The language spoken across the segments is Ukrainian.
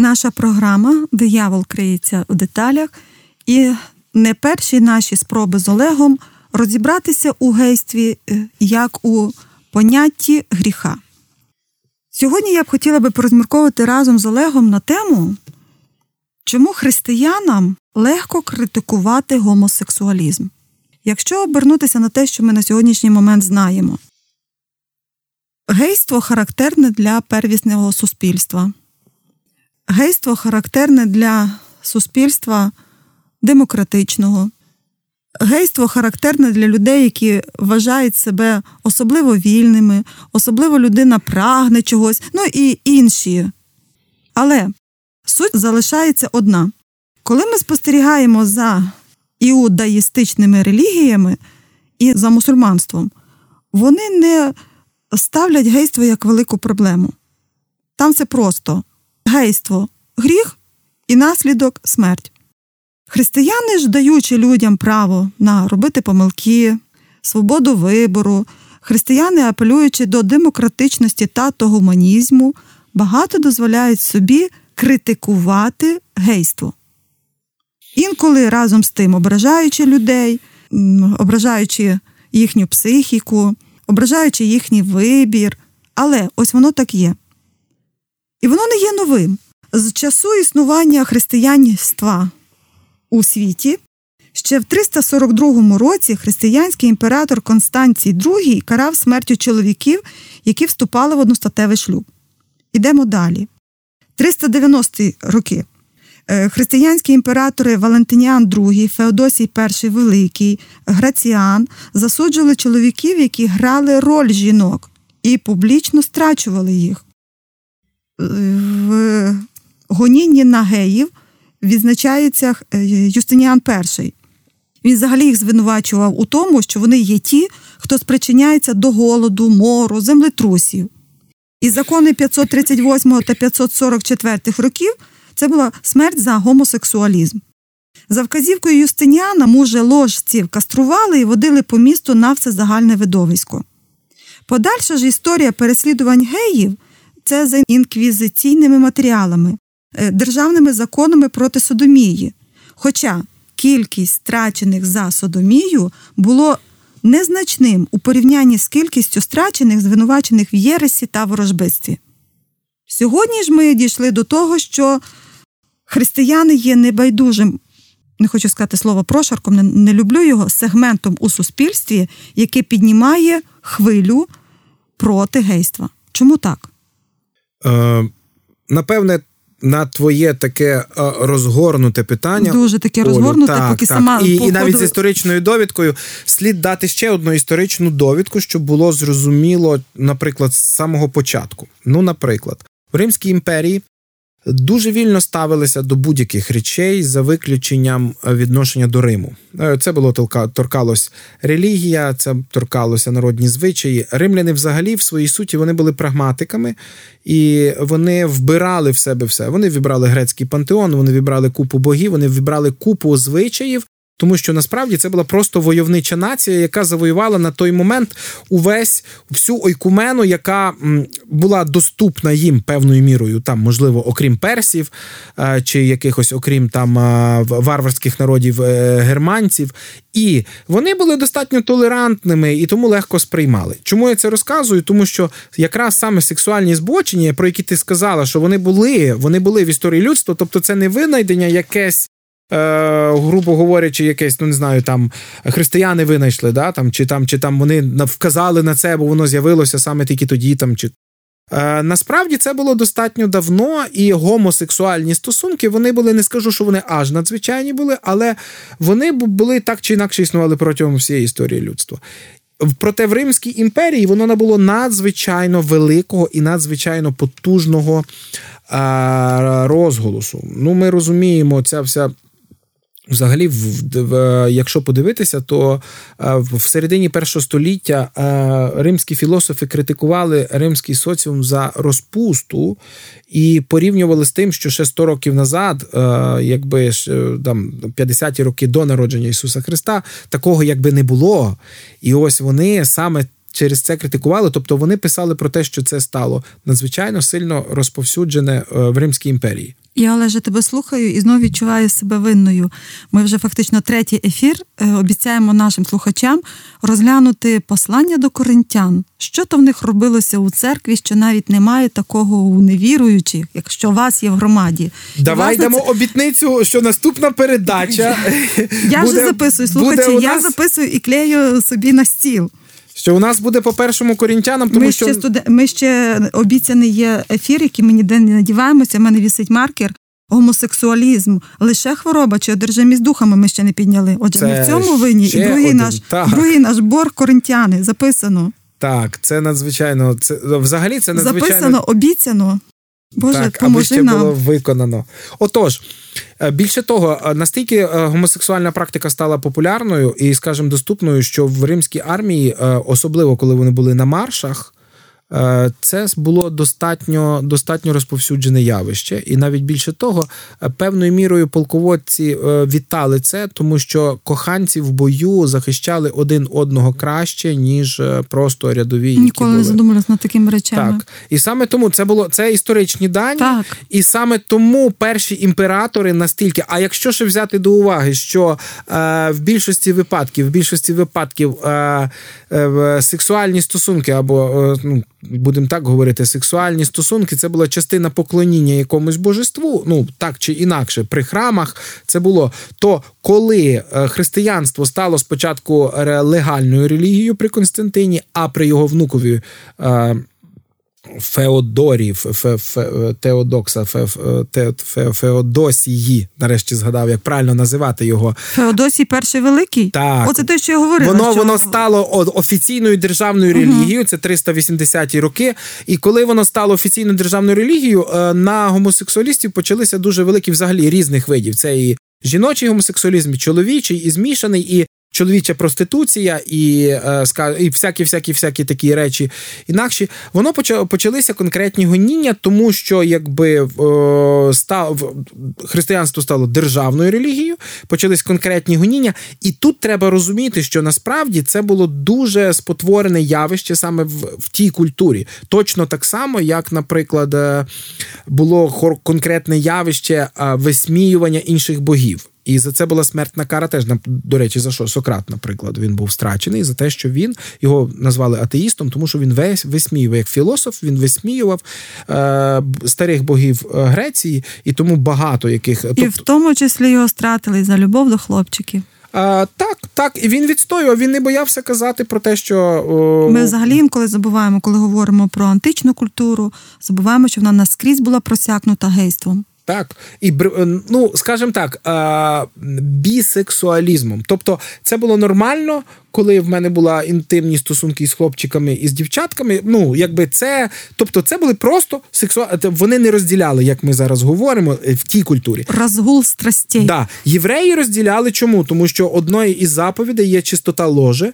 Наша програма Диявол криється в деталях, і не перші наші спроби з Олегом розібратися у гействі е, як у понятті гріха. Сьогодні я б хотіла би порозмірковувати разом з Олегом на тему, чому християнам легко критикувати гомосексуалізм. Якщо обернутися на те, що ми на сьогоднішній момент знаємо, гейство характерне для первісного суспільства. Гейство характерне для суспільства демократичного. Гейство характерне для людей, які вважають себе особливо вільними, особливо людина прагне чогось, ну і інші. Але суть залишається одна. Коли ми спостерігаємо за іудаїстичними релігіями і за мусульманством, вони не ставлять гейство як велику проблему. Там все просто гейство гріх і наслідок смерть. Християни ж, даючи людям право на робити помилки, свободу вибору, християни, апелюючи до демократичності та до гуманізму, багато дозволяють собі критикувати гейство. Інколи разом з тим ображаючи людей, ображаючи їхню психіку, ображаючи їхній вибір. Але ось воно так є. І воно не є новим. З часу існування християнства у світі ще в 342 році християнський імператор Констанцій II карав смертю чоловіків, які вступали в одностатевий шлюб. Ідемо далі. 390-ті роки. Е, християнські імператори Валентиніан II, Феодосій І Великий, Граціан засуджували чоловіків, які грали роль жінок, і публічно страчували їх. В гонінні на геїв відзначається е, Юстиніан І. Він взагалі їх звинувачував у тому, що вони є ті, хто спричиняється до голоду, мору, землетрусів. І закони 538 та 544 років це була смерть за гомосексуалізм. За вказівкою Юстиніана муже ложців кастрували і водили по місту на все загальне видовисько. Подальша ж історія переслідувань геїв це за інквізиційними матеріалами, е, державними законами проти содомії. Хоча кількість страчених за содомію було незначним у порівнянні з кількістю страчених, звинувачених в єресі та ворожбитстві. Сьогодні ж ми дійшли до того, що християни є небайдужим, не хочу сказати слово прошарком, не, не люблю його, сегментом у суспільстві, яке піднімає хвилю проти гейства. Чому так? Е, Напевне, на твоє таке е, розгорнуте питання. Дуже таке розгорнуте, так, поки так. сама і, і навіть з історичною довідкою слід дати ще одну історичну довідку, щоб було зрозуміло, наприклад, з самого початку. Ну, наприклад, в Римській імперії дуже вільно ставилися до будь-яких речей за виключенням е, відношення до Риму. Е, це було торкалось релігія, це торкалося народні звичаї. Римляни, взагалі, в своїй суті, вони були прагматиками і вони вбирали в себе все. Вони вибрали грецький пантеон, вони вибрали купу богів, вони вибрали купу звичаїв, тому що насправді це була просто войовнича нація, яка завоювала на той момент увесь всю ойкумену, яка була доступна їм певною мірою, там, можливо, окрім персів е, чи якихось, окрім там е, варварських народів е, германців. І вони були достатньо толерантними і тому легко сприймали. Чому я це розказую? Тому що якраз саме сексуальні збочення, про які ти сказала, що вони були, вони були в історії людства, тобто це не винайдення якесь грубо говорячи, якесь, ну не знаю, там християни винайшли, да, там, чи там чи там вони вказали на це, бо воно з'явилося саме тільки тоді. там, чи... Е, Насправді це було достатньо давно, і гомосексуальні стосунки вони були, не скажу, що вони аж надзвичайні були, але вони були так чи інакше існували протягом всієї історії людства. Проте в Римській імперії воно набуло надзвичайно великого і надзвичайно потужного е, розголосу. Ну, ми розуміємо, ця вся Взагалі, в, в, якщо подивитися, то е, в середині першого століття е, римські філософи критикували римський соціум за розпусту і порівнювали з тим, що ще 100 років назад, е, якби там 50-ті роки до народження Ісуса Христа, такого якби не було. І ось вони саме через це критикували. Тобто вони писали про те, що це стало надзвичайно сильно розповсюджене в Римській імперії. Я Олеже, тебе слухаю і знову відчуваю себе винною. Ми вже фактично третій ефір е, обіцяємо нашим слухачам розглянути послання до коринтян. Що то в них робилося у церкві, що навіть немає такого у невіруючих, якщо вас є в громаді. Давай дамо це... обітницю, що наступна передача. Я буде, вже записую, слухачі, я записую і клею собі на стіл. Що у нас буде по першому корінтянам, тому ми що ще студ... ми ще обіцяний є ефір, який ми ніде не надіваємося. У мене вісить маркер. Гомосексуалізм лише хвороба чи одержимість духами ми ще не підняли. Отже, Це ми в цьому винні і другий один. наш так. другий наш борг коринтяни записано. Так, це надзвичайно. Це взагалі це надзвичайно записано, обіцяно. Боже, так, аби ще нам. було виконано. Отож, е, більше того, е, настільки е, гомосексуальна практика стала популярною і, скажімо, доступною, що в римській армії, особливо коли вони були на маршах. Е, це було достатньо достатньо розповсюджене явище, і навіть більше того, е, певною мірою полководці е, вітали це, тому що коханці в бою захищали один одного краще, ніж просто рядові. Ніколи не задумалися над такими речами. Так, і саме тому це було це історичні дані, так. і саме тому перші імператори настільки. А якщо ще взяти до уваги, що е, в більшості випадків, в більшості випадків е, е, сексуальні стосунки або ну будемо так говорити, сексуальні стосунки це була частина поклоніння якомусь божеству, ну так чи інакше, при храмах це було. То, коли е, християнство стало спочатку легальною релігією при Константині, а при його внукові е, Феодорів, Фе, Фе, Теодокса, Фе, Фе, Феодосії, нарешті згадав, як правильно називати його. Феодосій перший великий? Так. Оце те, що я говорила. Воно що... воно стало офіційною державною релігією, це 380-ті роки. І коли воно стало офіційною державною релігією, е, на гомосексуалістів почалися дуже великі взагалі різних видів. Це і жіночий гомосексуалізм, і чоловічий, і змішаний, і чоловіча проституція і е, і всякі всякі всякі такі речі інакші, воно почалися конкретні гоніння, тому що якби став християнство стало державною релігією, почались конкретні гоніння, і тут треба розуміти, що насправді це було дуже спотворене явище саме в, в тій культурі, точно так само, як, наприклад, е, було конкретне явище висміювання інших богів. І за це була смертна кара. Теж до речі, за що Сократ, наприклад, він був страчений за те, що він його назвали атеїстом, тому що він весь висміював як філософ. Він висміював е, старих богів е, Греції, і тому багато яких і в тому числі його стратили за любов до хлопчиків. А, Так, так, і він відстоював. Він не боявся казати про те, що о... ми взагалі інколи забуваємо, коли говоримо про античну культуру, забуваємо, що вона наскрізь була просякнута гейством. Так, і е, ну, скажімо так, бісексуалізмом. Тобто, це було нормально, коли в мене була інтимні стосунки з хлопчиками і з дівчатками. Ну, якби це, тобто, це були просто сексуальні. Вони не розділяли, як ми зараз говоримо, е, в тій культурі. Розгул страстей. Да. Євреї розділяли чому? Тому що одною із заповідей є чистота ложи,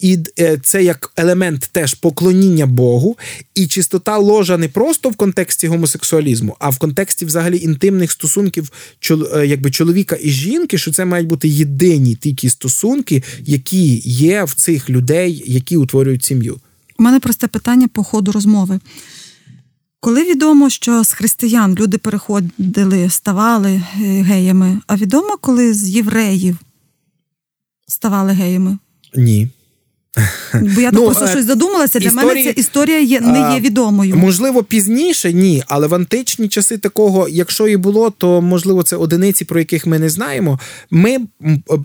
і е, це як елемент теж поклоніння Богу. І чистота ложа не просто в контексті гомосексуалізму, а в контексті взагалі інтимних стосунків е, якби чоловіка і жінки, що це мають бути єдині тільки стосунки, які є в цих людей, які утворюють сім'ю. У мене просте питання по ходу розмови. Коли відомо, що з християн люди переходили, ставали е, геями, а відомо, коли з євреїв ставали геями? Ні. Бо я ну, просто е, щось задумалася. Для історії, мене ця історія є не є відомою. Можливо, пізніше ні, але в античні часи такого, якщо і було, то можливо це одиниці, про яких ми не знаємо. Ми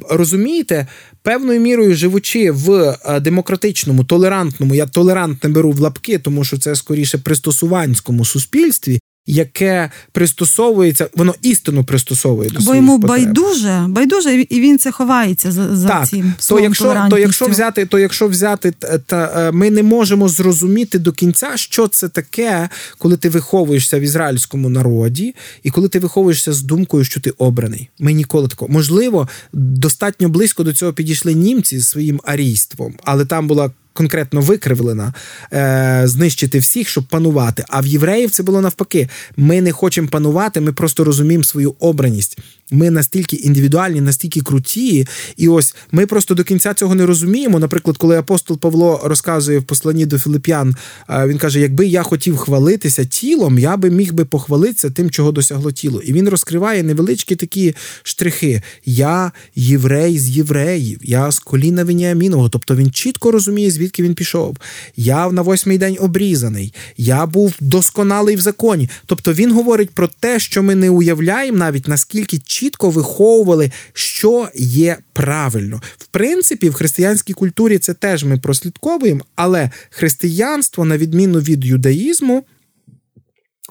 розумієте, певною мірою живучи в е, демократичному, толерантному, я толерантне беру в лапки, тому що це скоріше пристосуванському суспільстві яке пристосовується, воно істину пристосовує до Бо йому потреб. байдуже, байдуже, і він це ховається за за так, цим. То якщо то якщо взяти, то якщо взяти, та е, ми не можемо зрозуміти до кінця, що це таке, коли ти виховуєшся в ізраїльському народі, і коли ти виховуєшся з думкою, що ти обраний. Ми ніколи такого можливо достатньо близько до цього підійшли німці зі своїм арійством, але там була конкретно викривлена, е, знищити всіх, щоб панувати. А в євреїв це було навпаки. Ми не хочемо панувати, ми просто розуміємо свою обраність. Ми настільки індивідуальні, настільки круті, і ось ми просто до кінця цього не розуміємо. Наприклад, коли апостол Павло розказує в посланні до Филип'ян, він каже: якби я хотів хвалитися тілом, я би міг би похвалитися тим, чого досягло тіло. І він розкриває невеличкі такі штрихи: я єврей з євреїв, я з коліна Веніамінового. Тобто він чітко розуміє, звідки він пішов. Я на восьмий день обрізаний, я був досконалий в законі. Тобто він говорить про те, що ми не уявляємо навіть наскільки чітко виховували, що є правильно. В принципі, в християнській культурі це теж ми прослідковуємо, але християнство, на відміну від юдаїзму,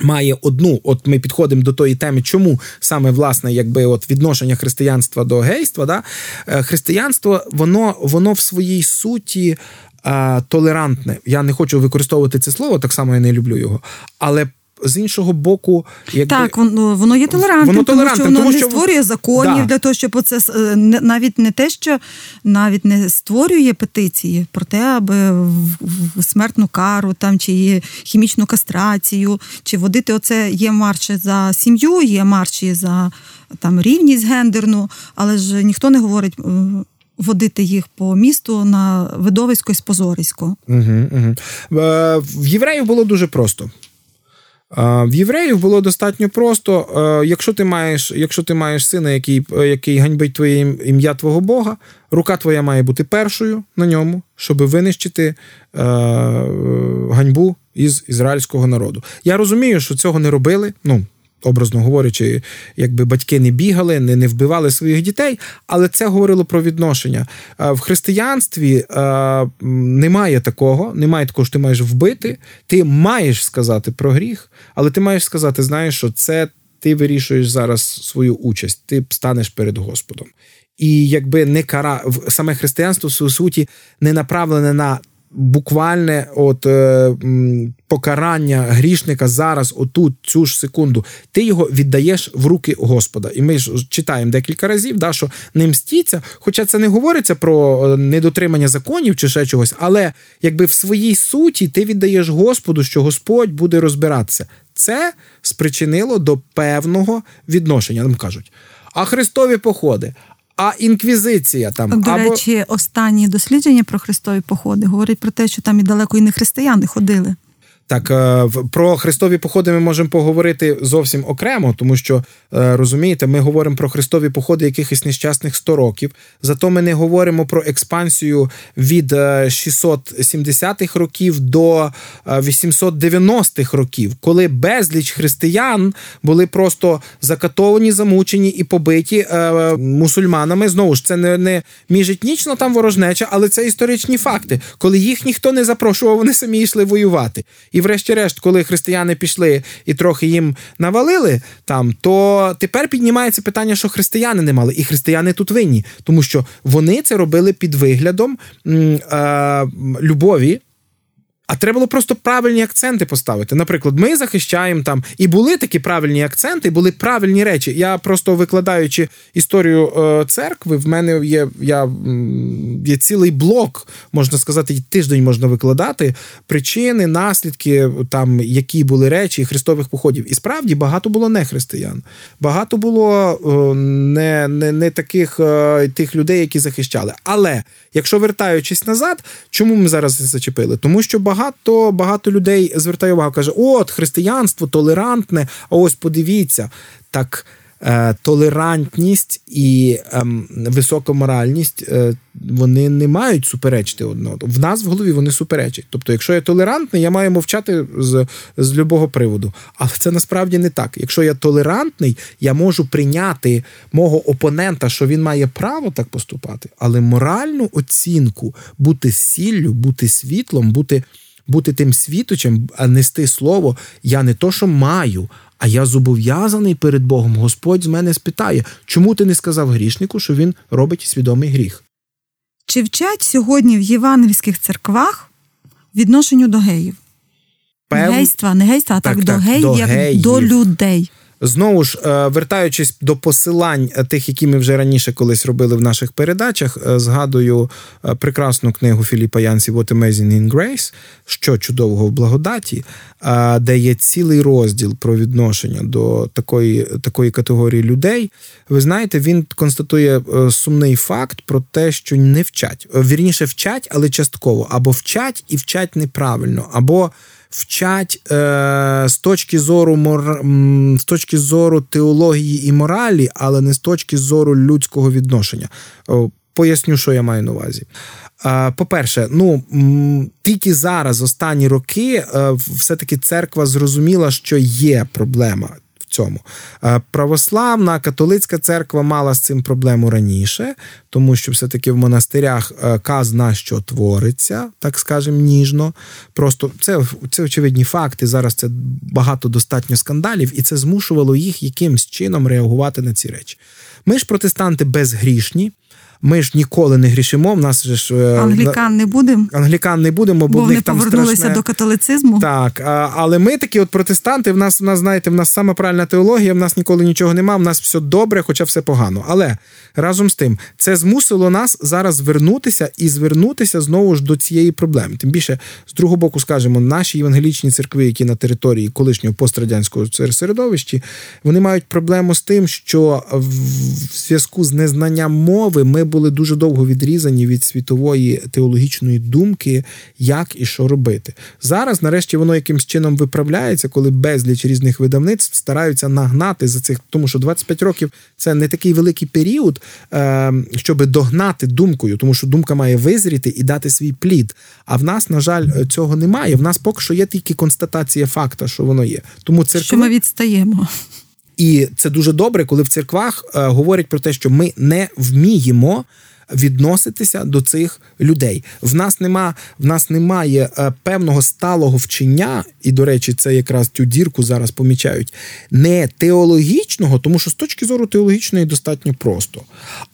Має одну, от ми підходимо до тої теми, чому саме власне, якби от відношення християнства до гейства, да? Е, християнство, воно воно в своїй суті а, толерантне. Я не хочу використовувати це слово, так само я не люблю його. Але з іншого боку, якби... так воно воно є толерантним, воно тому що воно тому, не створює законів да. для того, щоб оце е, навіть не те, що навіть не створює петиції про те, аби в смертну кару там чи хімічну кастрацію, чи водити оце є марші за сім'ю, є марші за там рівність гендерну, але ж ніхто не говорить. Е, водити їх по місту на видовисько і спозорисько. Угу, угу. В євреїв було дуже просто. В євреїв було достатньо просто. Якщо ти маєш якщо ти маєш сина, який який ганьбить твоє ім'я твого Бога, рука твоя має бути першою на ньому, щоб винищити е, ганьбу із ізраїльського народу. Я розумію, що цього не робили. Ну, образно говорячи, якби батьки не бігали, не не вбивали своїх дітей, але це говорило про відношення. В християнстві немає такого, немає такого, що ти маєш вбити. Ти маєш сказати про гріх, але ти маєш сказати, знаєш, що це ти вирішуєш зараз свою участь, ти станеш перед Господом. І якби не кара саме християнство в своїй суті не направлене на буквальне от е, покарання грішника зараз, отут, цю ж секунду, ти його віддаєш в руки Господа. І ми ж читаємо декілька разів, да, що не мстіться, хоча це не говориться про е, недотримання законів чи ще чогось, але якби в своїй суті ти віддаєш Господу, що Господь буде розбиратися. Це спричинило до певного відношення. Нам кажуть. А Христові походи, а інквізиція там до або... речі, останні дослідження про христові походи говорять про те, що там і далеко і не християни ходили. Так, е, про христові походи ми можемо поговорити зовсім окремо, тому що е, розумієте, ми говоримо про христові походи якихось нещасних 100 років. Зато ми не говоримо про експансію від 670-х е, років до 890-х років, коли безліч християн були просто закатовані, замучені і побиті мусульманами. Знову ж це не не міжетнічно там ворожнеча, але це історичні факти, коли їх ніхто не запрошував, вони самі йшли воювати. І і, врешті-решт, коли християни пішли і трохи їм навалили там, то тепер піднімається питання, що християни не мали, і християни тут винні, тому що вони це робили під виглядом е, любові. А треба було просто правильні акценти поставити. Наприклад, ми захищаємо там і були такі правильні акценти, були правильні речі. Я просто викладаючи історію е, церкви, в мене є я, є цілий блок, можна сказати, тиждень можна викладати причини, наслідки, там які були речі христових походів. І справді багато було не християн, багато було е, не не, не таких е, тих людей, які захищали. Але якщо вертаючись назад, чому ми зараз це зачепили? Тому що багато багато багато людей звертає увагу, каже: от християнство толерантне. А ось подивіться, так Е, толерантність і ем, висока моральність е, вони не мають суперечити одного. В нас в голові вони суперечать. Тобто, якщо я толерантний, я маю мовчати з з любого приводу. Але це насправді не так. Якщо я толерантний, я можу прийняти мого опонента, що він має право так поступати, але моральну оцінку бути сіллю, бути світлом, бути. Бути тим світочем, а нести слово, я не то, що маю, а я зобов'язаний перед Богом. Господь з мене спитає, чому ти не сказав грішнику, що він робить свідомий гріх? Чи вчать сьогодні в євангельських церквах відношенню до геїв? Пев... Гейства, не гейства, а так, так до геїв, до як геїв. до людей. Знову ж, е, вертаючись до посилань е, тих, які ми вже раніше колись робили в наших передачах, е, згадую прекрасну книгу Філіпа Янсі «What Amazing in Grace», що чудового в благодаті, де є цілий розділ про відношення до такої такої категорії людей. Ви знаєте, він констатує сумний факт про те, що не вчать. Вірніше вчать, але частково або вчать і вчать неправильно, або вчать е, з точки зору мор... з точки зору теології і моралі, але не з точки зору людського відношення. Поясню, що я маю на увазі. Е, по-перше, ну тільки зараз, останні роки, е, все-таки церква зрозуміла, що є проблема цьому. Е, православна католицька церква мала з цим проблему раніше, тому що все-таки в монастирях е, казна, що твориться, так скажемо, ніжно. Просто це це очевидні факти. Зараз це багато достатньо скандалів, і це змушувало їх якимсь чином реагувати на ці речі. Ми ж протестанти безгрішні. Ми ж ніколи не грішимо. В нас же ж е, англікан не будемо. Англікан не будемо, бо, бо в них там повернулися страшне... до католицизму. Так, але ми такі, от протестанти. В нас в нас знаєте, в нас саме правильна теологія. В нас ніколи нічого нема. В нас все добре, хоча все погано. Але разом з тим, це змусило нас зараз звернутися і звернутися знову ж до цієї проблеми. Тим більше з другого боку, скажемо, наші євангелічні церкви, які на території колишнього пострадянського середовищі, вони мають проблему з тим, що в зв'язку з незнанням мови ми були дуже довго відрізані від світової теологічної думки, як і що робити. Зараз, нарешті, воно якимсь чином виправляється, коли безліч різних видавництв стараються нагнати за цих, тому що 25 років це не такий великий період, ем, щоб догнати думкою, тому що думка має визріти і дати свій плід. А в нас, на жаль, цього немає. В нас поки що є тільки констатація факта, що воно є. Тому церкви... Що ми відстаємо. І це дуже добре, коли в церквах е, говорять про те, що ми не вміємо. Відноситися до цих людей в нас нема, в нас немає е, певного сталого вчення, і до речі, це якраз цю дірку зараз помічають не теологічного, тому що з точки зору теологічної достатньо просто.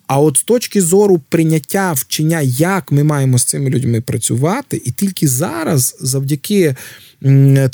А от з точки зору прийняття вчення, як ми маємо з цими людьми працювати, і тільки зараз, завдяки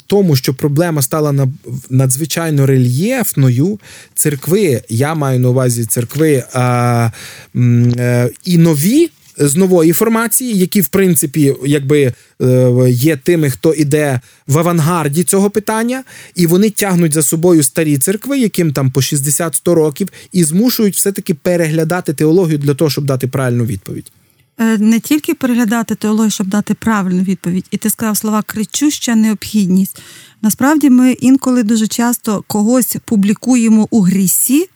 тому, що проблема стала надзвичайно рельєфною, церкви, я маю на увазі церкви а, е, і нові. З нової формації, які в принципі якби е, є тими, хто іде в авангарді цього питання, і вони тягнуть за собою старі церкви, яким там по 60-100 років, і змушують все-таки переглядати теологію для того, щоб дати правильну відповідь. Е, не тільки переглядати теологію, щоб дати правильну відповідь, і ти сказав слова кричуща необхідність. Насправді, ми інколи дуже часто когось публікуємо у грісі,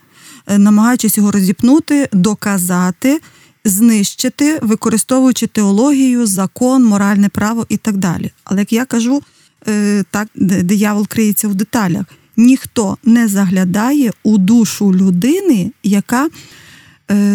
е, намагаючись його розіпнути, доказати, знищити, використовуючи теологію, закон, моральне право і так далі. Але як я кажу, е, так диявол криється в деталях. Ніхто не заглядає у душу людини, яка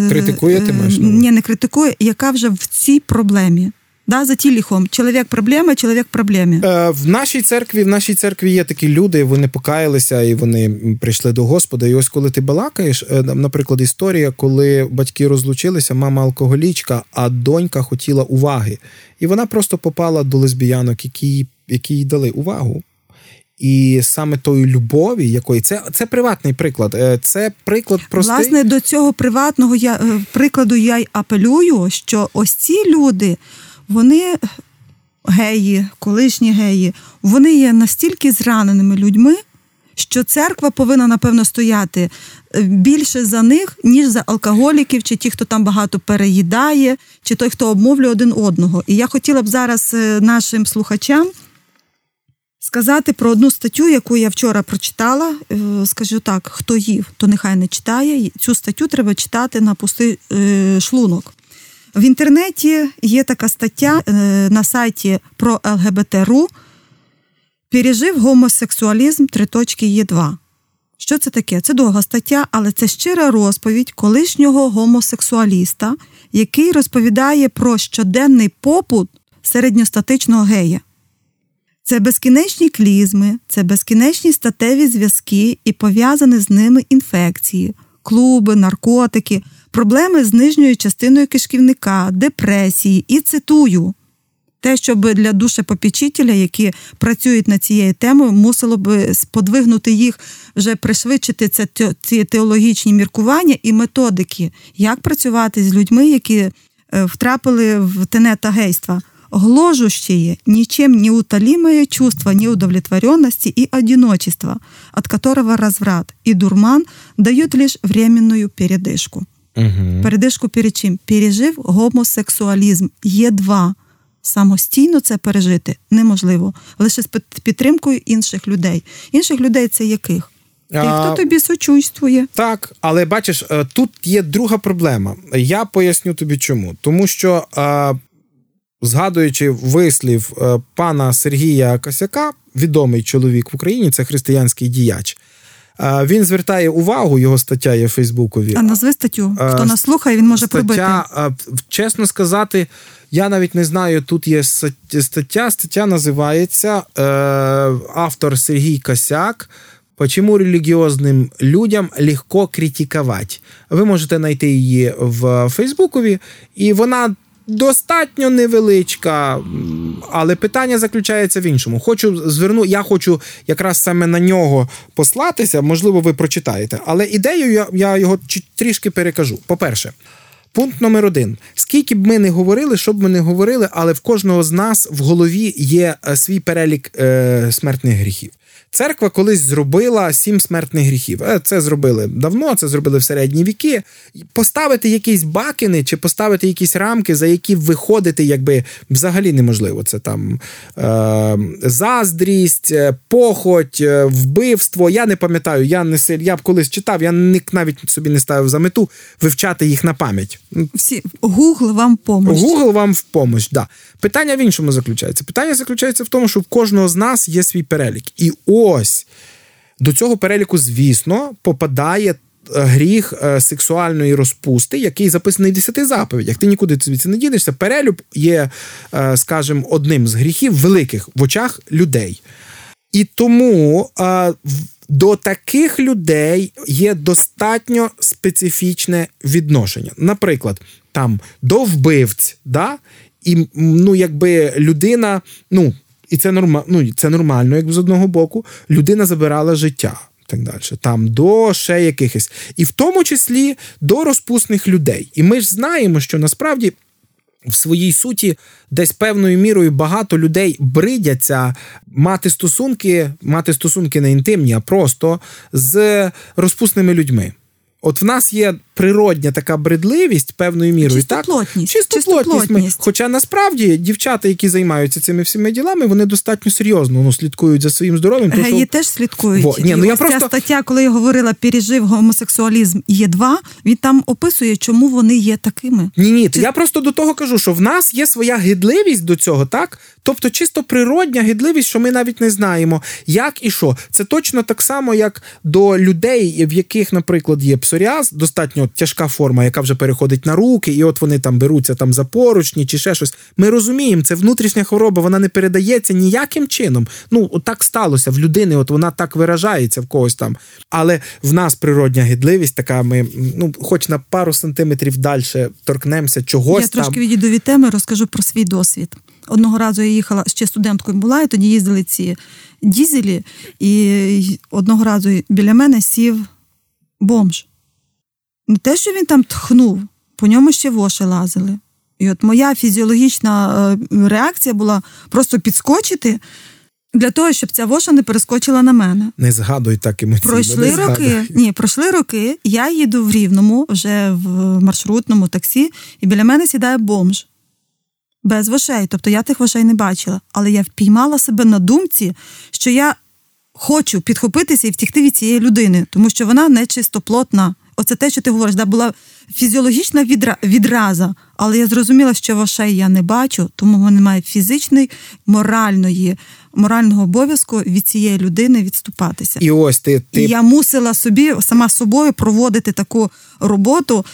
критикує ти маєш? Ні, не критикує, яка вже в цій проблемі. Да, за тіліхом. Чоловік проблема, чоловік проблемі. Е, в нашій церкві в нашій церкві є такі люди, вони покаялися і вони прийшли до Господа. І ось коли ти балакаєш, е, наприклад, історія, коли батьки розлучилися, мама алкоголічка, а донька хотіла уваги. І вона просто попала до лесбіянок, які, які їй дали увагу. І саме тої любові, якої це це приватний приклад. Е, це приклад простий. Власне, до цього приватного я е, прикладу я й апелюю, що ось ці люди, вони геї, колишні геї, вони є настільки зраненими людьми, що церква повинна, напевно, стояти е, більше за них, ніж за алкоголіків, чи ті, хто там багато переїдає, чи той, хто обмовлює один одного. І я хотіла б зараз нашим слухачам сказати про одну статтю, яку я вчора прочитала. Е, скажу так, хто їв, то нехай не читає. Цю статтю треба читати на пустий е, шлунок. В інтернеті є така стаття е, на сайті про ЛГБТ.ру Пережив гомосексуалізм три точки є 2 Що це таке? Це довга стаття, але це щира розповідь колишнього гомосексуаліста, який розповідає про щоденний попут середньостатичного гея. Це безкінечні клізми, це безкінечні статеві зв'язки і пов'язані з ними інфекції, клуби, наркотики, проблеми з нижньою частиною кишківника, депресії і цитую. Те, щоб для душепопічителя, які працюють над цією темою, мусило би сподвигнути їх вже пришвидшити це ці теологічні міркування і методики, як працювати з людьми, які е, втрапили в тенета гейства. Гложущие, ничем не утолимое чувство неудовлетворенности и одиночества, от которого разврат и дурман дают лишь временную передышку. Угу. Передишку перед чим? Пережив гомосексуалізм. Є два. Самостійно це пережити неможливо, лише з підтримкою інших людей. Інших людей це яких? Ті, хто тобі сочувствує. Так, але бачиш, е, тут є друга проблема. Я поясню тобі чому. Тому що, е, згадуючи вислів е, пана Сергія Косяка, відомий чоловік в Україні, це християнський діяч. Він звертає увагу, його стаття є в Фейсбукові. А назви статтю. Хто нас слухає, він може стаття, пробити. Чесно сказати, я навіть не знаю. Тут є стаття. Стаття називається е, автор Сергій Косяк. Почему релігіозним людям легко критикувати? Ви можете знайти її в Фейсбукові, і вона достатньо невеличка, але питання заключається в іншому. Хочу зверну, я хочу якраз саме на нього послатися. Можливо, ви прочитаєте, але ідею я, я його трішки перекажу. По-перше, пункт номер один: скільки б ми не говорили, що б ми не говорили, але в кожного з нас в голові є е, свій перелік е, смертних гріхів. Церква колись зробила сім смертних гріхів. Е, це зробили давно, це зробили в середні віки. Поставити якісь бакини чи поставити якісь рамки, за які виходити, якби взагалі неможливо. Це там е, заздрість, е, похоть, е, вбивство. Я не пам'ятаю, я не я б колись читав, я навіть собі не ставив за мету вивчати їх на пам'ять. Всі Google вам помощь. Google вам в помощь, да. Питання в іншому заключається. Питання заключається в тому, що в кожного з нас є свій перелік. І ось до цього переліку, звісно, попадає. Е, гріх е, сексуальної розпусти, який записаний в 10 заповідях. Ти нікуди звідси не дідешся. Перелюб є, е, скажімо, одним з гріхів великих в очах людей. І тому до таких людей є достатньо специфічне відношення. Наприклад, там до вбивць, да? і ну, якби людина, ну, і це норма, ну, це нормально, якби з одного боку, людина забирала життя. Так далі, там до ще якихось, і в тому числі до розпусних людей. І ми ж знаємо, що насправді в своїй суті десь певною мірою багато людей бридяться мати стосунки, мати стосунки не інтимні, а просто з розпусними людьми. От в нас є природня така бредливість певною мірою. Чистоплотність. Так? Чистоплотність. Чистоплотність. Хоча насправді дівчата, які займаються цими всіми ділами, вони достатньо серйозно ну, слідкують за своїм здоров'ям. Геї що... теж слідкують. Во. Ні, ну, я просто... Ця стаття, коли я говорила пережив гомосексуалізм є два, він там описує, чому вони є такими. Ні, ні, Чи... я просто до того кажу, що в нас є своя гидливість до цього, так? Тобто, чисто природня гидливість, що ми навіть не знаємо, як і що. Це точно так само, як до людей, в яких, наприклад, є псоріаз, достатньо тяжка форма, яка вже переходить на руки, і от вони там беруться там за поручні чи ще щось. Ми розуміємо, це внутрішня хвороба, вона не передається ніяким чином. Ну, от так сталося в людини, от вона так виражається в когось там. Але в нас природня гідливість, така ми, ну, хоч на пару сантиметрів далі торкнемося чогось. Я там. трошки відійду від теми, розкажу про свій досвід. Одного разу я їхала ще студенткою була, і тоді їздили ці дізелі, і одного разу біля мене сів бомж. Не те, що він там тхнув, по ньому ще воші лазили. І от моя фізіологічна е, реакція була просто підскочити для того, щоб ця воша не перескочила на мене. Не згадуй так емоційно. Пройшли не роки. Згадуй. Ні, пройшли роки. Я їду в Рівному вже в маршрутному таксі, і біля мене сідає бомж. Без вошей. Тобто я тих вошей не бачила. Але я впіймала себе на думці, що я хочу підхопитися і втікти від цієї людини, тому що вона не чистоплотна. Оце те, що ти говориш, да, була фізіологічна відра... відраза, але я зрозуміла, що вошей я не бачу, тому вони мають фізичний, моральної, морального обов'язку від цієї людини відступатися. І ось ти, ти... І я мусила собі сама собою проводити таку роботу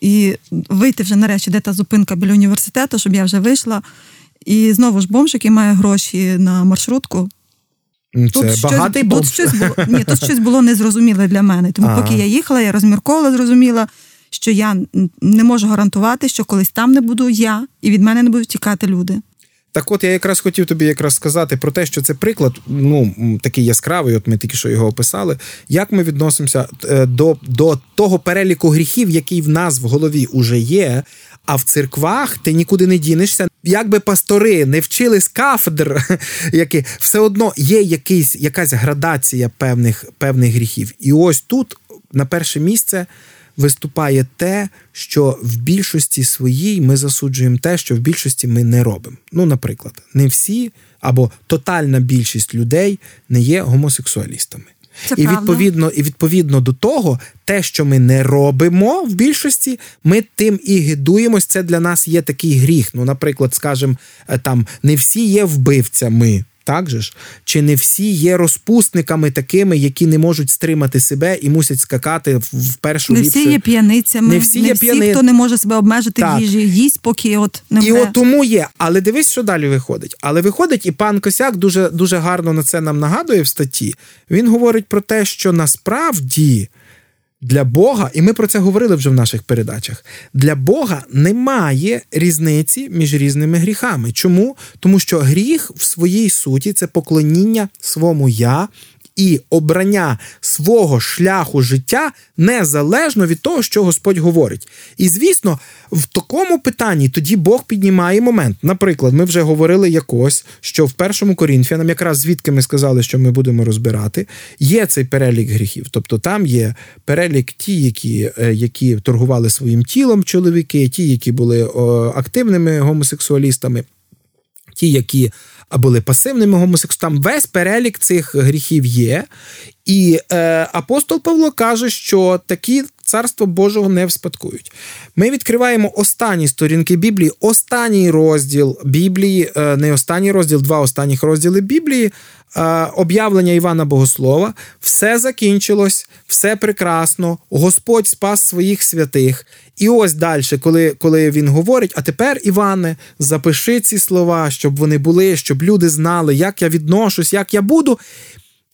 і вийти вже нарешті, де та зупинка біля університету, щоб я вже вийшла. І знову ж бомж, який має гроші на маршрутку. Це тут багатий щось, тут щось було ні, тут щось було незрозуміле для мене. Тому а. поки я їхала, я розмірковувала, зрозуміла, що я не можу гарантувати, що колись там не буду я, і від мене не будуть тікати люди. Так от я якраз хотів тобі якраз сказати про те, що це приклад, ну такий яскравий, от ми тільки що його описали. Як ми відносимося е, до, до того переліку гріхів, який в нас в голові уже є. А в церквах ти нікуди не дінешся. Якби пастори не вчили з кафедр, які все одно є якийсь, якась градація певних певних гріхів. І ось тут на перше місце виступає те, що в більшості своїй ми засуджуємо те, що в більшості ми не робимо. Ну, наприклад, не всі або тотальна більшість людей не є гомосексуалістами. Це і відповідно, і відповідно до того, те, що ми не робимо в більшості, ми тим і гидуємось. Це для нас є такий гріх. Ну, наприклад, скажімо, е, там не всі є вбивцями. Так же ж? Чи не всі є розпусниками такими, які не можуть стримати себе і мусять скакати в першу Не всі є п'яницями, Не всі є всі п'яни- хто не може себе обмежити Так. в їжі, їсть, поки от не І от тому є. Але дивись, що далі виходить. Але виходить, і пан Косяк дуже, дуже гарно на це нам нагадує в статті. Він говорить про те, що насправді. Для Бога, і ми про це говорили вже в наших передачах. Для Бога немає різниці між різними гріхами. Чому? Тому що гріх в своїй суті це поклоніння свому я і обрання свого шляху життя незалежно від того, що Господь говорить. І звісно, в такому питанні тоді Бог піднімає момент. Наприклад, ми вже говорили якось, що в першому Корінфянам, якраз звідки ми сказали, що ми будемо розбирати, є цей перелік гріхів. Тобто там є перелік ті, які, е, які торгували своїм тілом чоловіки, ті, які були активними гомосексуалістами, ті, які були пасивними гомосексу Там весь перелік цих гріхів є. І е, апостол Павло каже, що такі царство Божого не вспадкують. Ми відкриваємо останні сторінки Біблії, останній розділ Біблії, е, не останній розділ, два останніх розділи Біблії, е, об'явлення Івана Богослова. Все закінчилось, все прекрасно. Господь спас своїх святих. І ось далі, коли, коли він говорить: а тепер, Іване, запиши ці слова, щоб вони були, щоб люди знали, як я відношусь, як я буду.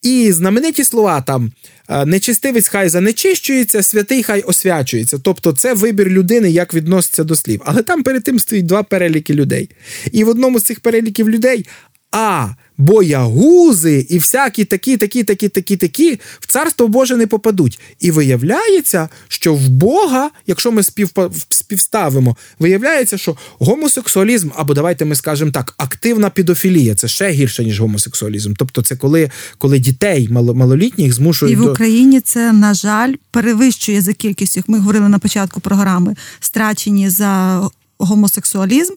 І знамениті слова там е, нечистивець хай занечищується, святий хай освячується. Тобто це вибір людини, як відноситься до слів. Але там перед тим стоїть два переліки людей. І в одному з цих переліків людей а боягузи і всякі такі, такі, такі, такі, такі в царство Боже не попадуть. І виявляється, що в Бога, якщо ми співставимо, виявляється, що гомосексуалізм, або давайте ми скажемо так, активна підофілія це ще гірше, ніж гомосексуалізм. Тобто, це коли, коли дітей мало- малолітніх змушують І в до. Україні це, на жаль, перевищує за кількістю, як ми говорили на початку програми, страчені за гомосексуалізм.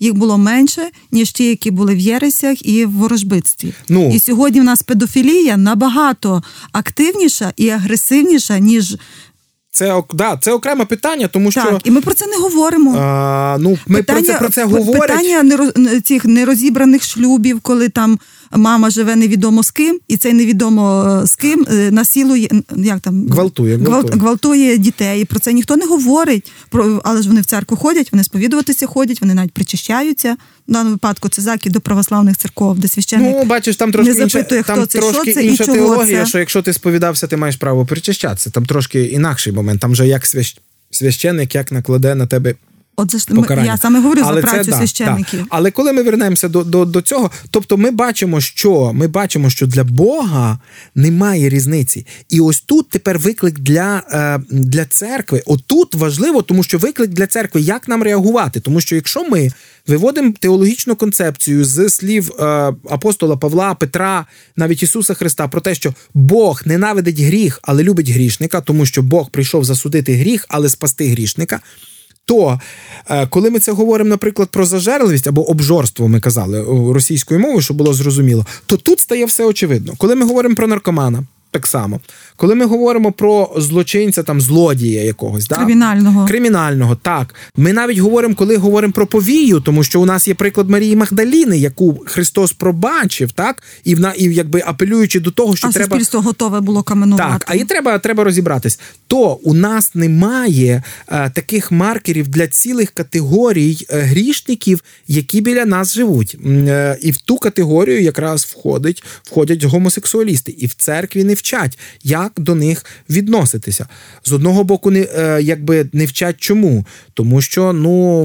Їх було менше, ніж ті, які були в Єресях і в ворожбитстві. Ну. І сьогодні в нас педофілія набагато активніша і агресивніша, ніж Це, да, це окреме питання, тому що. так. І ми про це не говоримо. А, ну, ми про це про це говорять. Питання цих нерозібраних шлюбів, коли там мама живе невідомо з ким, і цей невідомо е, з ким е, насилує, н- як там Гвалтує, гвалт- гвалтує. гвалтує дітей. Про це ніхто не говорить. Про але ж вони в церкву ходять, вони сповідуватися ходять, вони навіть причащаються. В даному випадку це закид до православних церков, де священник Ну, бачиш, там трошки не запитує, інша, хто там це, трошки що це і інша чого теологія, це. що якщо ти сповідався, ти маєш право причащатися. Там трошки інакший момент. Там же як свящ... священник як накладе на тебе От за покарання. я саме говорю Але за працю да, священників. да. Але коли ми вернемося до, до, до цього, тобто ми бачимо, що ми бачимо, що для Бога немає різниці. І ось тут тепер виклик для, е, для церкви. Отут важливо, тому що виклик для церкви, як нам реагувати. Тому що якщо ми виводимо теологічну концепцію з слів е, апостола Павла, Петра, навіть Ісуса Христа, про те, що Бог ненавидить гріх, але любить грішника, тому що Бог прийшов засудити гріх, але спасти грішника. То е, коли ми це говоримо, наприклад, про зажерливість або обжорство, ми казали російською мовою, щоб було зрозуміло, то тут стає все очевидно. Коли ми говоримо про наркомана, так само, коли ми говоримо про злочинця, там злодія якогось, да? Кримінального. кримінального, так ми навіть говоримо, коли говоримо про повію, тому що у нас є приклад Марії Магдаліни, яку Христос пробачив, так і вона і якби апелюючи до того, що а треба суспільство готове було каменувати. так, а і треба, треба розібратись. То у нас немає е, таких маркерів для цілих категорій е, грішників, які біля нас живуть. Е, і в ту категорію якраз входить, входять гомосексуалісти. І в церкві не вчать, як до них відноситися. З одного боку, не е, якби не вчать чому, тому що ну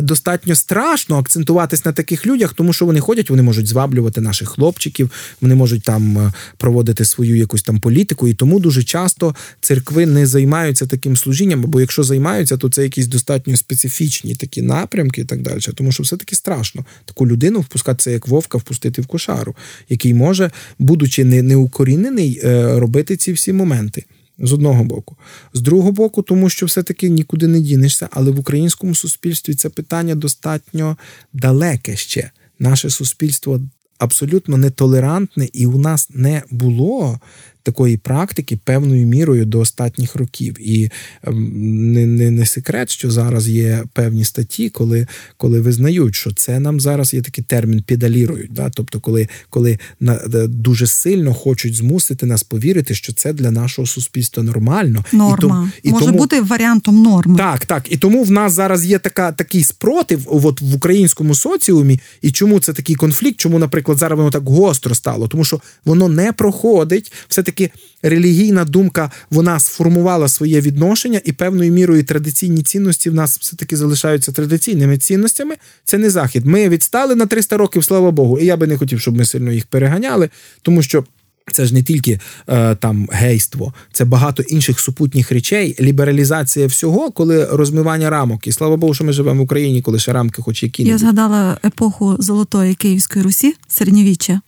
достатньо страшно акцентуватись на таких людях, тому що вони ходять, вони можуть зваблювати наших хлопчиків, вони можуть там е, проводити свою якусь там політику, і тому дуже часто церкви не займаються таким служінням, або якщо займаються, то це якісь достатньо специфічні такі напрямки і так далі. Тому що все-таки страшно таку людину впускати це як вовка, впустити в кошару, який може, будучи не неукорінений, е, робити ці всі моменти. З одного боку, з другого боку, тому що все-таки нікуди не дінешся, але в українському суспільстві це питання достатньо далеке ще. Наше суспільство абсолютно нетолерантне, і у нас не було такої практики певною мірою до останніх років. І ем, не не, не секрет, що зараз є певні статті, коли коли визнають, що це нам зараз є такий термін педалірують. Да? Тобто, коли коли на, дуже сильно хочуть змусити нас повірити, що це для нашого суспільства нормально. Норма і, і може тому, бути варіантом норми. Так, так. І тому в нас зараз є така такий спротив от в українському соціумі. І чому це такий конфлікт? Чому, наприклад, зараз воно так гостро стало? Тому що воно не проходить все таки таки релігійна думка вона сформувала своє відношення, і певною мірою традиційні цінності в нас все-таки залишаються традиційними цінностями. Це не захід. Ми відстали на 300 років, слава Богу. І я би не хотів, щоб ми сильно їх переганяли, тому що. Це ж не тільки е, там гейство, це багато інших супутніх речей, лібералізація всього, коли розмивання рамок. І слава Богу, що ми живемо в Україні, коли ще рамки, хоч які я згадала епоху Золотої Київської Русі, середньовіччя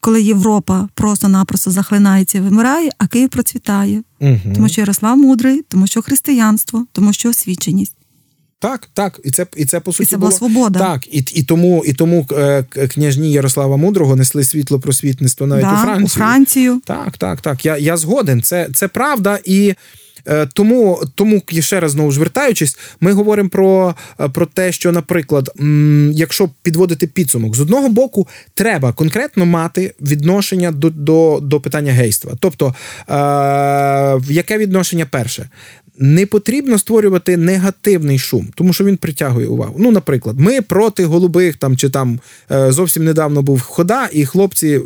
коли Європа просто-напросто захлинається і вимирає, а Київ процвітає. Угу. Тому що Ярослав мудрий, тому що християнство, тому що освіченість. Так, так, і це і це по суті І це була свобода. Так, і і тому і тому е, княжні Ярослава Мудрого несли світло просвітництво навіть да, у Францію. У Францію. Так, так, так. Я я згоден. Це це правда і. Е, тому, тому ще раз знову звертаючись, ми говоримо про е, про те, що, наприклад, якщо підводити підсумок, з одного боку треба конкретно мати відношення до до, до питання гейства. Тобто, е, яке відношення перше? Не потрібно створювати негативний шум, тому що він притягує увагу. Ну, наприклад, ми проти голубих там чи там е, зовсім недавно був хода, і хлопці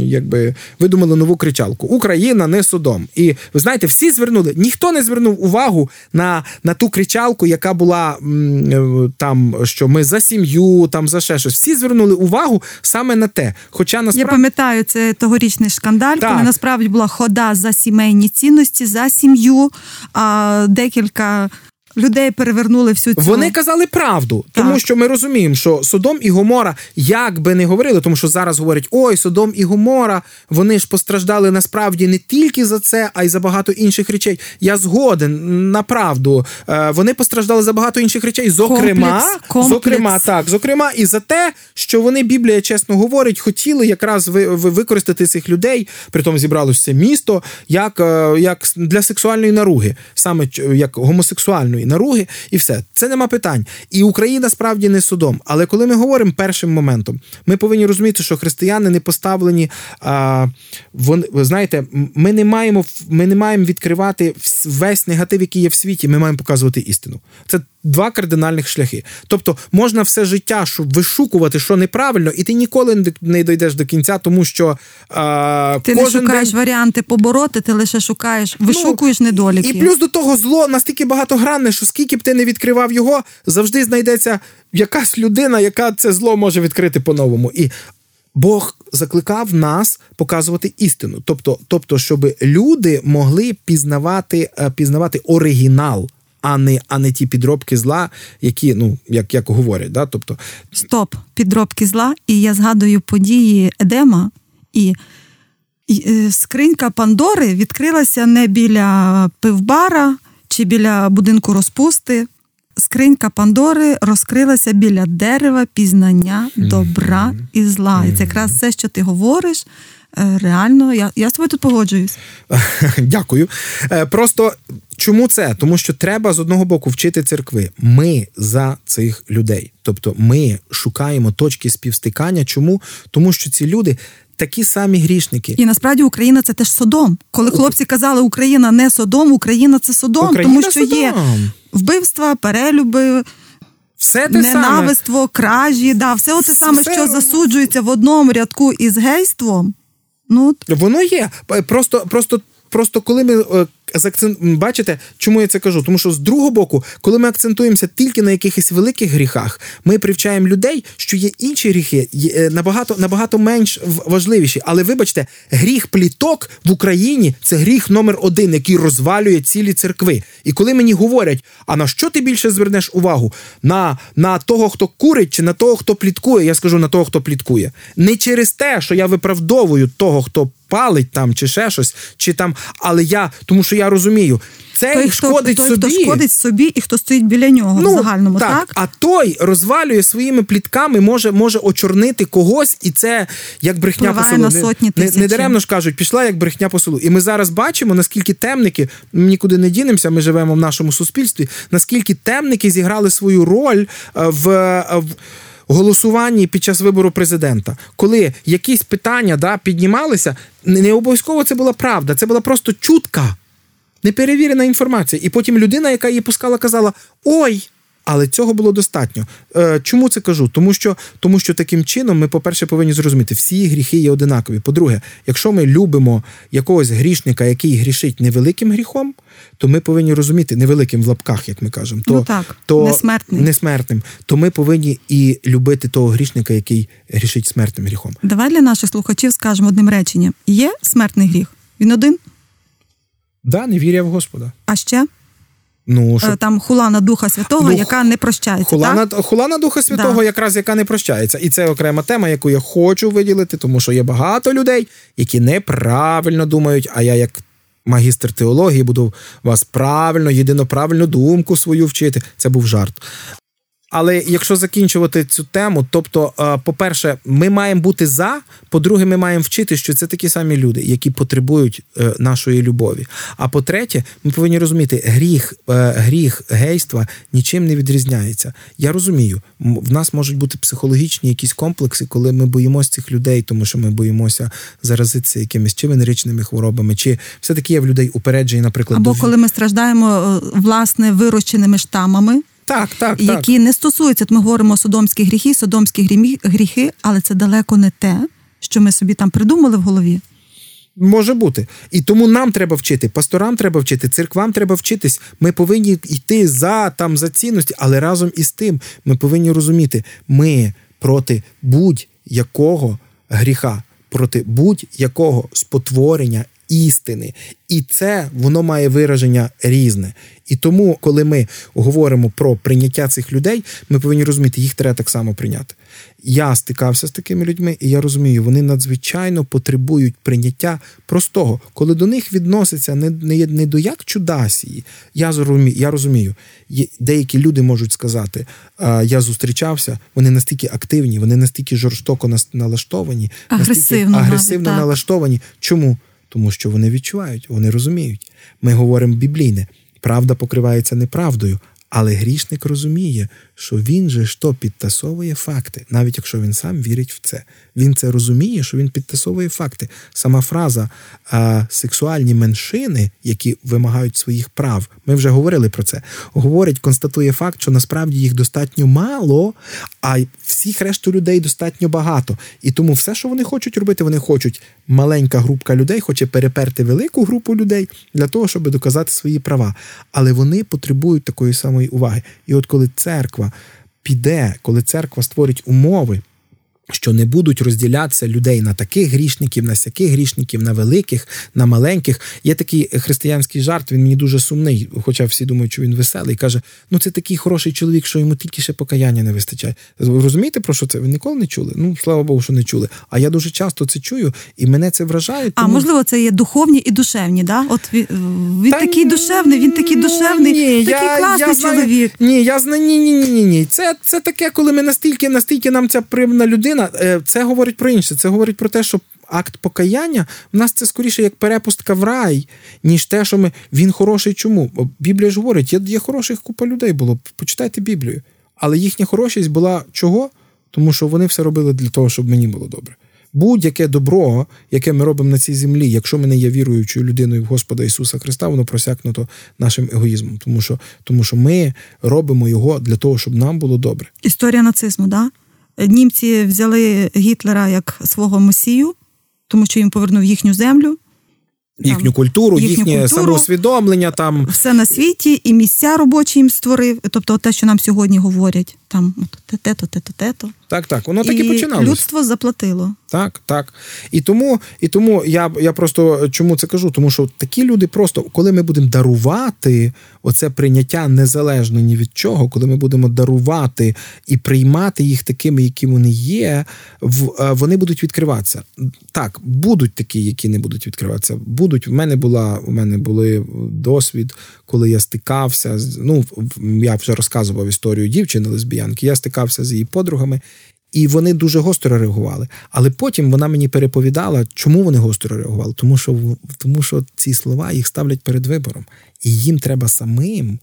якби видумали нову кричалку: Україна не Содом. І ви знаєте, всі звернули, ніхто не звернув увагу на на ту кричалку, яка була е, там, що ми за сім'ю, там за ще щось. Всі звернули увагу саме на те. Хоча насправді... Я пам'ятаю, це тогорічний шкандаль, так. коли насправді була хода за сімейні цінності, за сім'ю декілька людей перевернули всю цю... Вони казали правду, так. тому що ми розуміємо, що Содом і Гомора, як би не говорили, тому що зараз говорять: ой, Содом і Гомора, вони ж постраждали насправді не тільки за це, а й за багато інших речей. Я згоден на правду. Е, вони постраждали за багато інших речей. Зокрема, комплекс, комплекс. зокрема, так, зокрема, і за те, що вони Біблія чесно говорить, хотіли якраз використати цих людей, притом зібралося місто, як, е, як для сексуальної наруги, саме як гомосексуальної наруги, і все. Це нема питань. І Україна справді не судом. Але коли ми говоримо першим моментом, ми повинні розуміти, що християни не поставлені. А, вон, ви знаєте, ми не маємо ми не маємо відкривати весь негатив, який є в світі. Ми маємо показувати істину. Це два кардинальних шляхи. Тобто можна все життя вишукувати, що неправильно, і ти ніколи не дійдеш до кінця, тому що а, ти кожен не шукаєш день... варіанти побороти, ти лише шукаєш, ну, вишукуєш ну, недоліки. І плюс до того зло настільки багатогранне, що скільки б ти не відкривав його, завжди знайдеться якась людина, яка це зло може відкрити по-новому. І Бог закликав нас показувати істину, тобто, тобто, щоб люди могли пізнавати, е, пізнавати оригінал а не а не ті підробки зла, які ну як як говорять. Да? Тобто стоп, підробки зла. І я згадую події Едема і. Е, скринька Пандори відкрилася не біля пивбара чи біля будинку розпусти. Скринька Пандори розкрилася біля дерева пізнання добра і зла. І це якраз все, що ти говориш. Е, реально, я я з тобою тут погоджуюсь. Дякую. Е, просто чому це? Тому що треба з одного боку вчити церкви. Ми за цих людей. Тобто ми шукаємо точки співстикання. Чому? Тому що ці люди. Такі самі грішники, і насправді Україна це теж Содом. Коли хлопці казали Україна не Содом, Україна це Содом, Україна тому що Содом. є вбивства, перелюби, все те ненавиство, саме. кражі, да, все те саме, все... що засуджується в одному рядку із гейством. Ну, Воно є. Просто, просто Просто коли ми е. Бачите, чому я це кажу? Тому що з другого боку, коли ми акцентуємося тільки на якихось великих гріхах, ми привчаємо людей, що є інші гріхи, є набагато набагато менш важливіші. Але вибачте, гріх пліток в Україні це гріх номер один, який розвалює цілі церкви. І коли мені говорять, а на що ти більше звернеш увагу? На на того, хто курить, чи на того, хто пліткує, я скажу на того, хто пліткує. Не через те, що я виправдовую того, хто палить там, чи ще щось, чи там, але я, тому що я розумію, цей той, шкодить хто, собі. Хто шкодить собі і хто стоїть біля нього ну, в загальному, так? так? А той розвалює своїми плітками, може може очорнити когось, і це як брехня по селу. на сотні не, не, не даремно ж кажуть, пішла як брехня по селу. І ми зараз бачимо, наскільки темники, ми нікуди не дінемося, ми живемо в нашому суспільстві, наскільки темники зіграли свою роль е, в. в голосуванні під час вибору президента, коли якісь питання да, піднімалися, не обов'язково це була правда, це була просто чутка, неперевірена інформація. І потім людина, яка її пускала, казала: Ой! Але цього було достатньо. Е, чому це кажу? Тому що тому що таким чином ми, по-перше, повинні зрозуміти, всі гріхи є одинакові. По-друге, якщо ми любимо якогось грішника, який грішить невеликим гріхом, то ми повинні розуміти невеликим в лапках, як ми кажемо, то ну так, то несмертним. несмертним, то ми повинні і любити того грішника, який грішить смертним гріхом. Давай для наших слухачів скажемо одним реченням: є смертний гріх. Він один? Да, не віря в Господа. А ще? Ну, щоб... Там хулана Духа Святого, ну, яка не прощається. Хулана, так? хулана Духа Святого, да. якраз яка не прощається. І це окрема тема, яку я хочу виділити, тому що є багато людей, які неправильно думають, а я як магістр теології, буду вас правильно, єдино правильну думку свою вчити. Це був жарт. Але якщо закінчувати цю тему, тобто, е, по-перше, ми маємо бути за. По-друге, ми маємо вчити, що це такі самі люди, які потребують е, нашої любові. А по-третє, ми повинні розуміти, гріх, е, гріх гейства нічим не відрізняється. Я розумію, в нас можуть бути психологічні якісь комплекси, коли ми боїмося цих людей, тому що ми боїмося заразитися якимись чи венеричними хворобами, чи все таки є в людей упереджені, наприклад, або коли ми страждаємо власне вирощеними штамами. Так, так, які так. не стосуються, ми говоримо содомські гріхи, содомські гріхи, але це далеко не те, що ми собі там придумали в голові. Може бути. І тому нам треба вчити, пасторам треба вчити, церквам треба вчитись. Ми повинні йти за там за цінності, але разом із тим ми повинні розуміти, ми проти будь-якого гріха, проти будь-якого спотворення істини. І це воно має вираження різне. І тому, коли ми говоримо про прийняття цих людей, ми повинні розуміти, їх треба так само прийняти. Я стикався з такими людьми, і я розумію, вони надзвичайно потребують прийняття простого, коли до них відноситься не не, не до як чудасії. Я розумію, я розумію, деякі люди можуть сказати: я зустрічався, вони настільки активні, вони настільки жорстоко налаштовані, агресивно, настільки агресивно навіть, налаштовані. Чому? Тому що вони відчувають, вони розуміють. Ми говоримо біблійне, правда покривається неправдою, але грішник розуміє, що він же що підтасовує факти, навіть якщо він сам вірить в це. Він це розуміє, що він підтасовує факти. Сама фраза а, сексуальні меншини, які вимагають своїх прав, ми вже говорили про це. Говорить, констатує факт, що насправді їх достатньо мало, а всіх решту людей достатньо багато. І тому все, що вони хочуть робити, вони хочуть. Маленька групка людей хоче переперти велику групу людей для того, щоб доказати свої права. Але вони потребують такої самої уваги. І от коли церква піде, коли церква створить умови що не будуть розділятися людей на таких грішників, на сяких грішників, на великих, на маленьких. Є такий християнський жарт, він мені дуже сумний, хоча всі думають, що він веселий. Каже: ну це такий хороший чоловік, що йому тільки ще покаяння не вистачає. Ви розумієте, про що це? Ви ніколи не чули? Ну, слава Богу, що не чули. А я дуже часто це чую, і мене це вражає. Тому... А можливо, це є духовні і душевні, да? От він, він Та такий душевний, він такий душевний, ні, такий я, класний я знаю, чоловік. Ні, я знаю, ні, ні, ні, ні, ні. Це, це таке, коли ми настільки, настільки нам ця примна людина людина, е, це говорить про інше. Це говорить про те, що акт покаяння в нас це скоріше як перепустка в рай, ніж те, що ми він хороший. Чому? Бо Біблія ж говорить, є, є хороших купа людей було. Почитайте Біблію. Але їхня хорошість була чого? Тому що вони все робили для того, щоб мені було добре. Будь-яке добро, яке ми робимо на цій землі, якщо ми не є віруючою людиною в Господа Ісуса Христа, воно просякнуто нашим егоїзмом, тому що тому що ми робимо його для того, щоб нам було добре. Історія нацизму, да? Німці взяли Гітлера як свого месію, тому що він повернув їхню землю. Їхню там, культуру, їхнє культуру, самоусвідомлення там все на світі, і місця робочі їм створив. Тобто, те, що нам сьогодні говорять, там те-то, те-то, те-то. Так, так, воно так і починалося. Людство заплатило. Так, так. І тому і тому я я просто чому це кажу? Тому що такі люди просто, коли ми будемо дарувати оце прийняття незалежно ні від чого, коли ми будемо дарувати і приймати їх такими, які вони є, е, вони будуть відкриватися. Так, будуть такі, які не будуть відкриватися. Будуть. В мене була у мене були досвід, коли я стикався ну я вже розказував історію дівчини лесбіянки. Я стикався з її подругами. І вони дуже гостро реагували. Але потім вона мені переповідала, чому вони гостро реагували. Тому що тому що ці слова їх ставлять перед вибором, і їм треба самим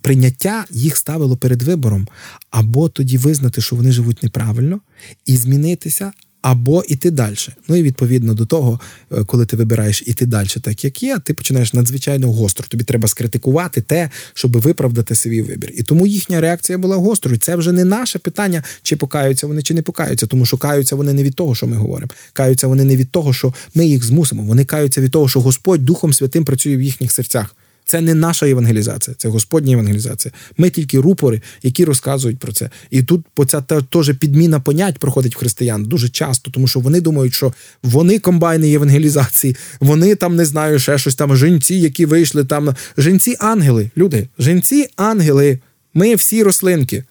прийняття їх ставило перед вибором, або тоді визнати, що вони живуть неправильно, і змінитися, або іти далі. Ну і відповідно до того, е, коли ти вибираєш іти далі, так як є, ти починаєш надзвичайно гостро. Тобі треба скритикувати те, щоб виправдати свій вибір. І тому їхня реакція була гострою. Це вже не наше питання, чи покаються вони, чи не покаються, тому що каються вони не від того, що ми говоримо. Каються вони не від того, що ми їх змусимо. Вони каються від того, що Господь Духом Святим працює в їхніх серцях. Це не наша евангелізація, це Господня евангелізація. Ми тільки рупори, які розказують про це. І тут ця теж підміна понять проходить в християн дуже часто, тому що вони думають, що вони комбайни євангелізації, вони там не знаю, ще щось там жінці, які вийшли там. Жінці ангели, люди, жінці ангели. Ми всі рослинки.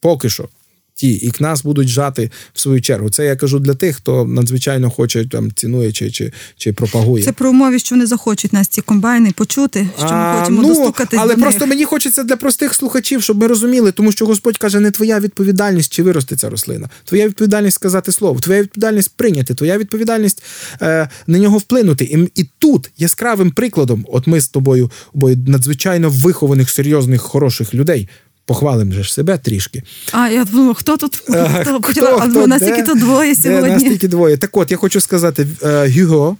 Поки що ті, і к нас будуть жати в свою чергу. Це я кажу для тих, хто надзвичайно хоче там цінує чи чи, чи пропагує. Це про умові, що вони захочуть нас ці комбайни почути, що ми хочемо ну, достукатись Але до просто них. мені хочеться для простих слухачів, щоб ми розуміли, тому що Господь каже, не твоя відповідальність, чи виросте ця рослина. Твоя відповідальність сказати слово, твоя відповідальність прийняти, твоя відповідальність е, на нього вплинути. І, і тут яскравим прикладом, от ми з тобою обоє надзвичайно вихованих, серйозних, хороших людей. Похвалимо же ж себе трішки. А я думаю, хто тут хто, хто, хто, нас тільки то двоє сьогодні. Нас тільки двоє. Так от я хочу сказати: е, Гюго,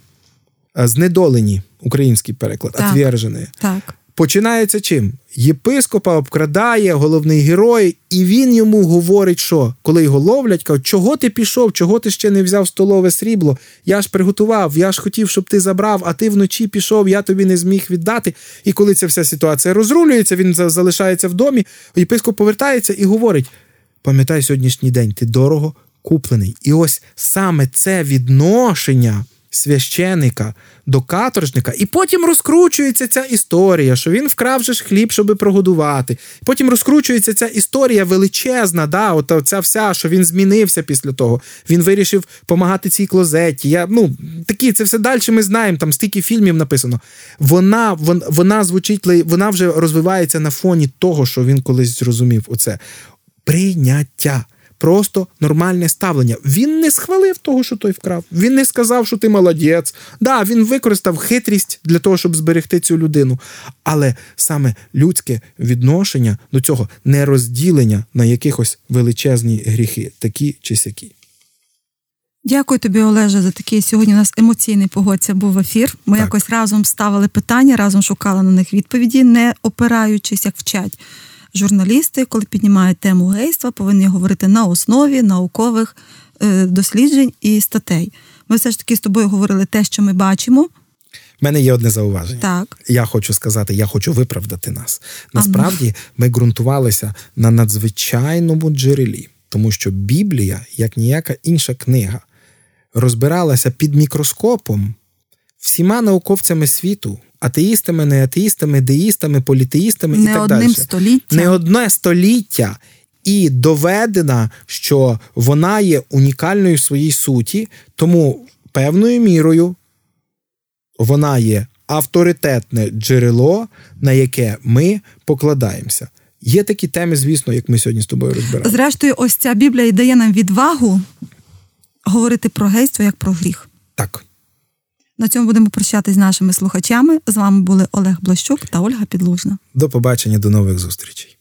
е, знедолені, український переклад, отвержені. Так. Починається чим? Єпископа обкрадає головний герой, і він йому говорить, що коли його ловлять, кажуть, чого ти пішов, чого ти ще не взяв столове срібло? Я ж приготував, я ж хотів, щоб ти забрав, а ти вночі пішов, я тобі не зміг віддати. І коли ця вся ситуація розрулюється, він залишається в домі. Єпископ повертається і говорить: пам'ятай сьогоднішній день, ти дорого куплений. І ось саме це відношення священика до каторжника, і потім розкручується ця історія, що він вкрав же ж хліб, щоб прогодувати. Потім розкручується ця історія величезна, да, от ця вся, що він змінився після того. Він вирішив допомагати цій клозеті. Я, ну, такі, Це все далі ми знаємо, там стільки фільмів написано. Вона вона, вона звучить, вона вже розвивається на фоні того, що він колись зрозумів. Оце прийняття просто нормальне ставлення. Він не схвалив того, що той вкрав. Він не сказав, що ти молодець. Да, він використав хитрість для того, щоб зберегти цю людину. Але саме людське відношення до цього не розділення на якихось величезні гріхи, такі чи сякі. Дякую тобі, Олеже, за такий сьогодні. У нас емоційний погодця був ефір. Ми так. якось разом ставили питання, разом шукали на них відповіді, не опираючись, як вчать журналісти, коли піднімають тему гейства, повинні говорити на основі наукових е, досліджень і статей. Ми все ж таки з тобою говорили те, що ми бачимо. У мене є одне зауваження. Так. Я хочу сказати, я хочу виправдати нас. Насправді, ми ґрунтувалися на надзвичайному джерелі, тому що Біблія, як ніяка інша книга, розбиралася під мікроскопом всіма науковцями світу атеїстами, не атеїстами, деїстами, політеїстами не і так одним далі. Століття. Не одне століття. І доведена, що вона є унікальною в своїй суті, тому певною мірою вона є авторитетне джерело, на яке ми покладаємося. Є такі теми, звісно, як ми сьогодні з тобою розбираємо. Зрештою, ось ця Біблія і дає нам відвагу говорити про гейство як про гріх. Так. На цьому будемо прощатись з нашими слухачами. З вами були Олег Блащук та Ольга Підлужна. До побачення, до нових зустрічей.